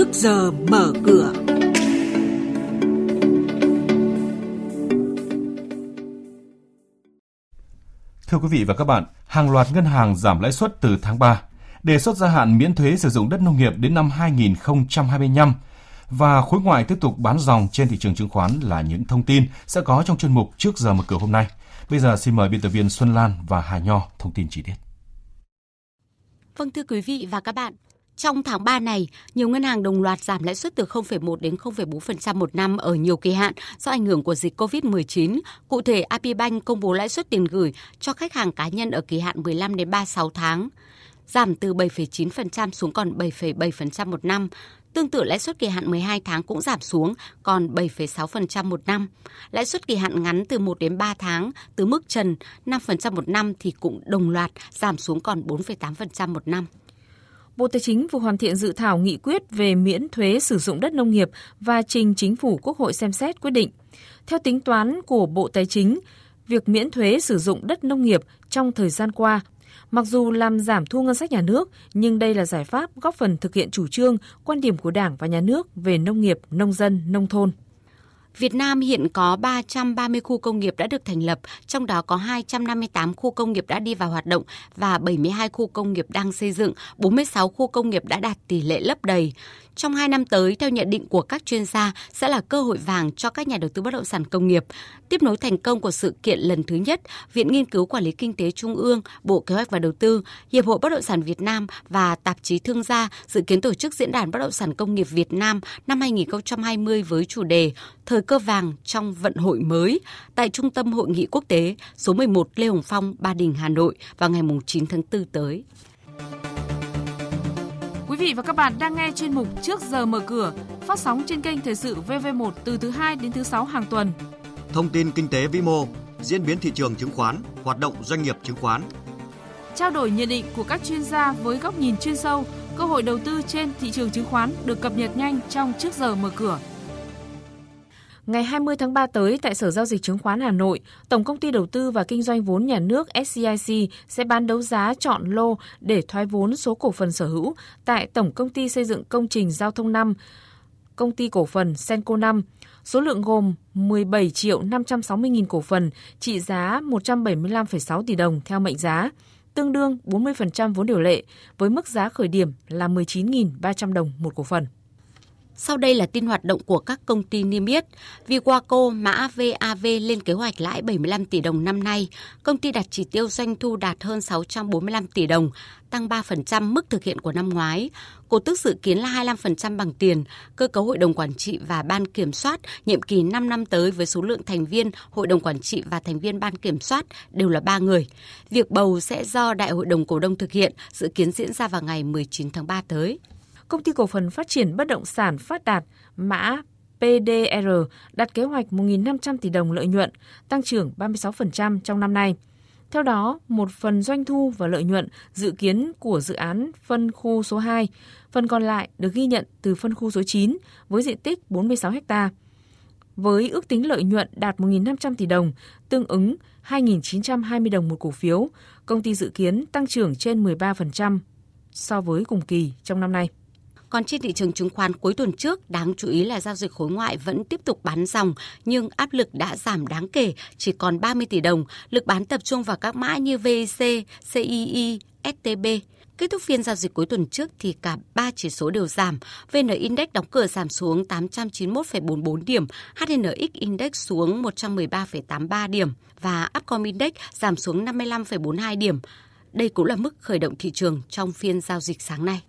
trước giờ mở cửa. Thưa quý vị và các bạn, hàng loạt ngân hàng giảm lãi suất từ tháng 3, đề xuất gia hạn miễn thuế sử dụng đất nông nghiệp đến năm 2025 và khối ngoại tiếp tục bán dòng trên thị trường chứng khoán là những thông tin sẽ có trong chuyên mục trước giờ mở cửa hôm nay. Bây giờ xin mời biên tập viên Xuân Lan và Hà Nho thông tin chi tiết. Vâng thưa quý vị và các bạn, trong tháng 3 này, nhiều ngân hàng đồng loạt giảm lãi suất từ 0,1 đến 0,4% một năm ở nhiều kỳ hạn do ảnh hưởng của dịch COVID-19. Cụ thể, Agribank công bố lãi suất tiền gửi cho khách hàng cá nhân ở kỳ hạn 15 đến 36 tháng, giảm từ 7,9% xuống còn 7,7% một năm. Tương tự lãi suất kỳ hạn 12 tháng cũng giảm xuống còn 7,6% một năm. Lãi suất kỳ hạn ngắn từ 1 đến 3 tháng từ mức trần 5% một năm thì cũng đồng loạt giảm xuống còn 4,8% một năm. Bộ Tài chính vừa hoàn thiện dự thảo nghị quyết về miễn thuế sử dụng đất nông nghiệp và trình chính phủ Quốc hội xem xét quyết định. Theo tính toán của Bộ Tài chính, việc miễn thuế sử dụng đất nông nghiệp trong thời gian qua Mặc dù làm giảm thu ngân sách nhà nước, nhưng đây là giải pháp góp phần thực hiện chủ trương, quan điểm của Đảng và Nhà nước về nông nghiệp, nông dân, nông thôn. Việt Nam hiện có 330 khu công nghiệp đã được thành lập, trong đó có 258 khu công nghiệp đã đi vào hoạt động và 72 khu công nghiệp đang xây dựng, 46 khu công nghiệp đã đạt tỷ lệ lấp đầy. Trong 2 năm tới, theo nhận định của các chuyên gia, sẽ là cơ hội vàng cho các nhà đầu tư bất động sản công nghiệp. Tiếp nối thành công của sự kiện lần thứ nhất, Viện Nghiên cứu Quản lý Kinh tế Trung ương, Bộ Kế hoạch và Đầu tư, Hiệp hội Bất động sản Việt Nam và tạp chí Thương gia dự kiến tổ chức Diễn đàn Bất động sản Công nghiệp Việt Nam năm 2020 với chủ đề Thời cơ vàng trong vận hội mới tại Trung tâm Hội nghị Quốc tế số 11 Lê Hồng Phong, Ba Đình, Hà Nội vào ngày 9 tháng 4 tới. Quý vị và các bạn đang nghe chuyên mục Trước giờ mở cửa, phát sóng trên kênh Thời sự VV1 từ thứ 2 đến thứ 6 hàng tuần. Thông tin kinh tế vĩ mô, diễn biến thị trường chứng khoán, hoạt động doanh nghiệp chứng khoán. Trao đổi nhận định của các chuyên gia với góc nhìn chuyên sâu, cơ hội đầu tư trên thị trường chứng khoán được cập nhật nhanh trong Trước giờ mở cửa. Ngày 20 tháng 3 tới tại Sở Giao dịch Chứng khoán Hà Nội, Tổng Công ty Đầu tư và Kinh doanh vốn nhà nước SCIC sẽ bán đấu giá chọn lô để thoái vốn số cổ phần sở hữu tại Tổng Công ty Xây dựng Công trình Giao thông 5, Công ty Cổ phần Senco 5. Số lượng gồm 17 triệu 560 nghìn cổ phần, trị giá 175,6 tỷ đồng theo mệnh giá, tương đương 40% vốn điều lệ, với mức giá khởi điểm là 19.300 đồng một cổ phần. Sau đây là tin hoạt động của các công ty niêm yết. Viwaco mã VAV lên kế hoạch lãi 75 tỷ đồng năm nay. Công ty đặt chỉ tiêu doanh thu đạt hơn 645 tỷ đồng, tăng 3% mức thực hiện của năm ngoái. Cổ tức dự kiến là 25% bằng tiền. Cơ cấu hội đồng quản trị và ban kiểm soát nhiệm kỳ 5 năm tới với số lượng thành viên hội đồng quản trị và thành viên ban kiểm soát đều là 3 người. Việc bầu sẽ do Đại hội đồng cổ đông thực hiện, dự kiến diễn ra vào ngày 19 tháng 3 tới công ty cổ phần phát triển bất động sản Phát Đạt, mã PDR đặt kế hoạch 1.500 tỷ đồng lợi nhuận, tăng trưởng 36% trong năm nay. Theo đó, một phần doanh thu và lợi nhuận dự kiến của dự án phân khu số 2, phần còn lại được ghi nhận từ phân khu số 9 với diện tích 46 ha. Với ước tính lợi nhuận đạt 1.500 tỷ đồng, tương ứng 2.920 đồng một cổ phiếu, công ty dự kiến tăng trưởng trên 13% so với cùng kỳ trong năm nay. Còn trên thị trường chứng khoán cuối tuần trước, đáng chú ý là giao dịch khối ngoại vẫn tiếp tục bán dòng, nhưng áp lực đã giảm đáng kể, chỉ còn 30 tỷ đồng. Lực bán tập trung vào các mã như VIC, CII, STB. Kết thúc phiên giao dịch cuối tuần trước thì cả ba chỉ số đều giảm. VN Index đóng cửa giảm xuống 891,44 điểm, HNX Index xuống 113,83 điểm và Upcom Index giảm xuống 55,42 điểm. Đây cũng là mức khởi động thị trường trong phiên giao dịch sáng nay.